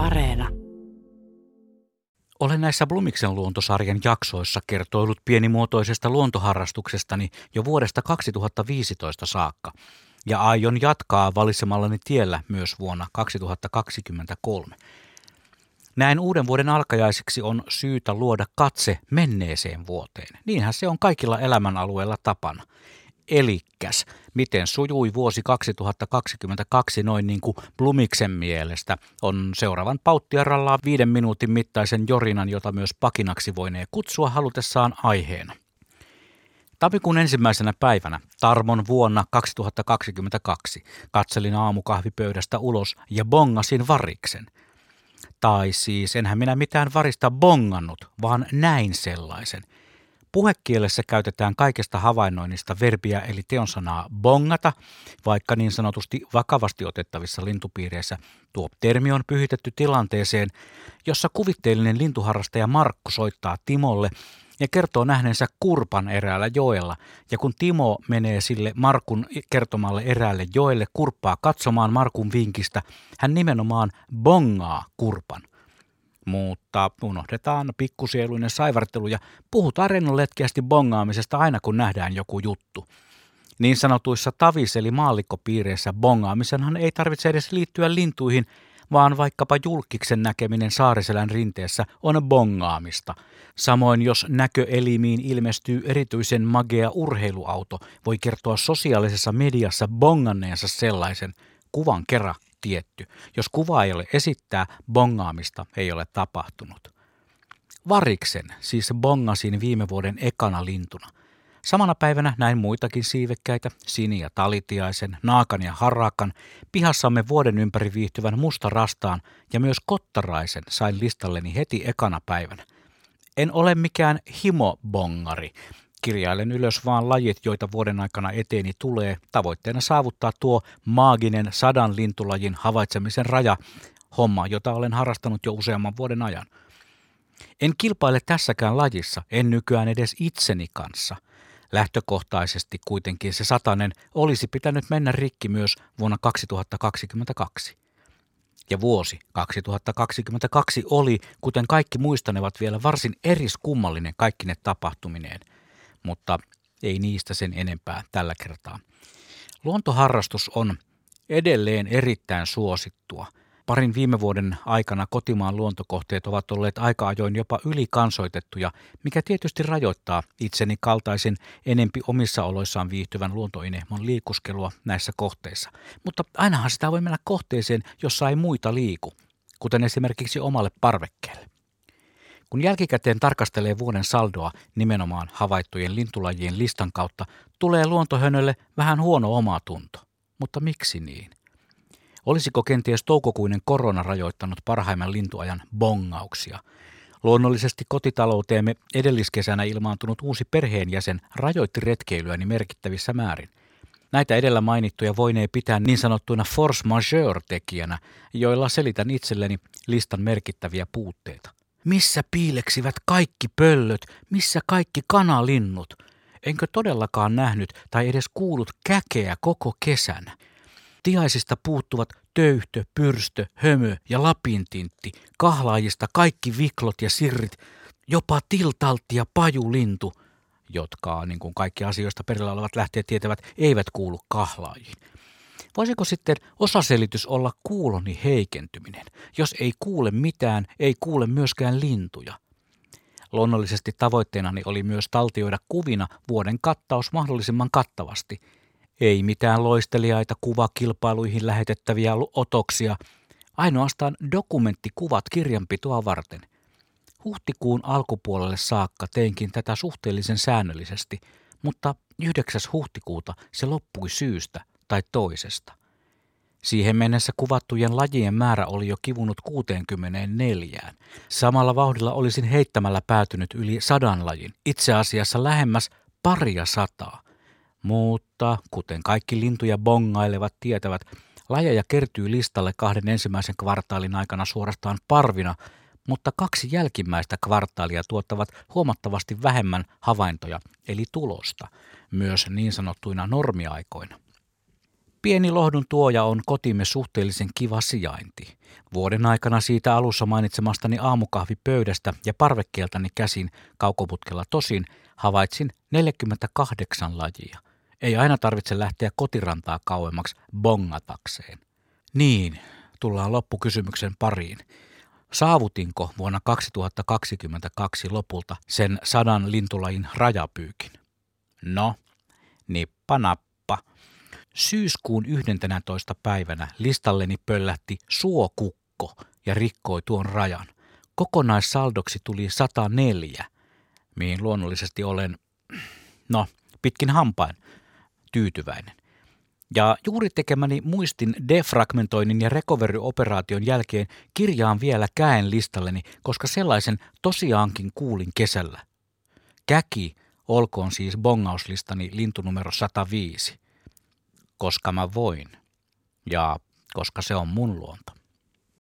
Areena. Olen näissä Blumiksen luontosarjan jaksoissa kertoillut pienimuotoisesta luontoharrastuksestani jo vuodesta 2015 saakka, ja aion jatkaa valitsemallani tiellä myös vuonna 2023. Näin uuden vuoden alkajaisiksi on syytä luoda katse menneeseen vuoteen. Niinhän se on kaikilla elämänalueilla tapana. Elikkäs, miten sujui vuosi 2022 noin niin kuin Blumiksen mielestä, on seuraavan pauttiaralla viiden minuutin mittaisen jorinan, jota myös pakinaksi voinee kutsua halutessaan aiheena. Tammikuun ensimmäisenä päivänä, Tarmon vuonna 2022, katselin aamukahvipöydästä ulos ja bongasin variksen. Tai siis enhän minä mitään varista bongannut, vaan näin sellaisen – Puhekielessä käytetään kaikesta havainnoinnista verbiä eli teonsanaa bongata, vaikka niin sanotusti vakavasti otettavissa lintupiireissä tuo termi on pyhitetty tilanteeseen, jossa kuvitteellinen lintuharrastaja Markku soittaa Timolle ja kertoo nähneensä kurpan eräällä joella. Ja kun Timo menee sille Markun kertomalle eräälle joelle kurppaa katsomaan Markun vinkistä, hän nimenomaan bongaa kurpan mutta unohdetaan pikkusieluinen saivartelu ja puhutaan rennonletkeästi bongaamisesta aina kun nähdään joku juttu. Niin sanotuissa tavis- eli maallikkopiireissä bongaamisenhan ei tarvitse edes liittyä lintuihin, vaan vaikkapa julkiksen näkeminen Saariselän rinteessä on bongaamista. Samoin jos näköelimiin ilmestyy erityisen magea urheiluauto, voi kertoa sosiaalisessa mediassa bonganneensa sellaisen kuvan kerran tietty. Jos kuva ei ole esittää, bongaamista ei ole tapahtunut. Variksen siis bongasin viime vuoden ekana lintuna. Samana päivänä näin muitakin siivekkäitä, sini- ja talitiaisen, naakan ja harakan, pihassamme vuoden ympäri viihtyvän mustarastaan ja myös kottaraisen sain listalleni heti ekana päivänä. En ole mikään himobongari, Kirjailen ylös vaan lajit, joita vuoden aikana eteeni tulee, tavoitteena saavuttaa tuo maaginen sadan lintulajin havaitsemisen raja, homma, jota olen harrastanut jo useamman vuoden ajan. En kilpaile tässäkään lajissa, en nykyään edes itseni kanssa. Lähtökohtaisesti kuitenkin se satanen olisi pitänyt mennä rikki myös vuonna 2022. Ja vuosi 2022 oli, kuten kaikki muistanevat vielä varsin eriskummallinen kaikkine tapahtumineen mutta ei niistä sen enempää tällä kertaa. Luontoharrastus on edelleen erittäin suosittua. Parin viime vuoden aikana kotimaan luontokohteet ovat olleet aika ajoin jopa ylikansoitettuja, mikä tietysti rajoittaa itseni kaltaisin enempi omissa oloissaan viihtyvän luontoinehmon liikuskelua näissä kohteissa. Mutta ainahan sitä voi mennä kohteeseen, jossa ei muita liiku, kuten esimerkiksi omalle parvekkeelle. Kun jälkikäteen tarkastelee vuoden saldoa nimenomaan havaittujen lintulajien listan kautta, tulee luontohönölle vähän huono omatunto. Mutta miksi niin? Olisiko kenties toukokuinen korona rajoittanut parhaimman lintuajan bongauksia? Luonnollisesti kotitalouteemme edelliskesänä ilmaantunut uusi perheenjäsen rajoitti retkeilyäni merkittävissä määrin. Näitä edellä mainittuja voinee pitää niin sanottuina force majeure-tekijänä, joilla selitän itselleni listan merkittäviä puutteita. Missä piileksivät kaikki pöllöt, missä kaikki kanalinnut? Enkö todellakaan nähnyt tai edes kuullut käkeä koko kesänä? Tiaisista puuttuvat töyhtö, pyrstö, hömö ja lapintintti, kahlaajista kaikki viklot ja sirrit, jopa tiltaltti ja pajulintu, jotka, niin kuin kaikki asioista perillä olevat lähteet tietävät, eivät kuulu kahlaajiin. Voisiko sitten osaselitys olla kuuloni heikentyminen? Jos ei kuule mitään, ei kuule myöskään lintuja. Luonnollisesti tavoitteenani oli myös taltioida kuvina vuoden kattaus mahdollisimman kattavasti. Ei mitään loistelijaita kuvakilpailuihin lähetettäviä otoksia, ainoastaan dokumenttikuvat kirjanpitoa varten. Huhtikuun alkupuolelle saakka teinkin tätä suhteellisen säännöllisesti, mutta 9. huhtikuuta se loppui syystä, tai toisesta. Siihen mennessä kuvattujen lajien määrä oli jo kivunut 64. Samalla vauhdilla olisin heittämällä päätynyt yli sadan lajin, itse asiassa lähemmäs paria sataa. Mutta, kuten kaikki lintuja bongailevat tietävät, lajeja kertyy listalle kahden ensimmäisen kvartaalin aikana suorastaan parvina, mutta kaksi jälkimmäistä kvartaalia tuottavat huomattavasti vähemmän havaintoja, eli tulosta, myös niin sanottuina normiaikoina. Pieni lohdun tuoja on kotimme suhteellisen kiva sijainti. Vuoden aikana siitä alussa mainitsemastani aamukahvipöydästä ja parvekkeeltani käsin kaukoputkella tosin havaitsin 48 lajia. Ei aina tarvitse lähteä kotirantaa kauemmaksi bongatakseen. Niin, tullaan loppukysymyksen pariin. Saavutinko vuonna 2022 lopulta sen sadan lintulajin rajapyykin? No, nippa nappa. Syyskuun 11. päivänä listalleni pöllähti suokukko ja rikkoi tuon rajan. Kokonaissaldoksi tuli 104, mihin luonnollisesti olen, no, pitkin hampain tyytyväinen. Ja juuri tekemäni muistin defragmentoinnin ja recovery-operaation jälkeen kirjaan vielä käen listalleni, koska sellaisen tosiaankin kuulin kesällä. Käki olkoon siis bongauslistani lintunumero 105, koska mä voin ja koska se on mun luonto.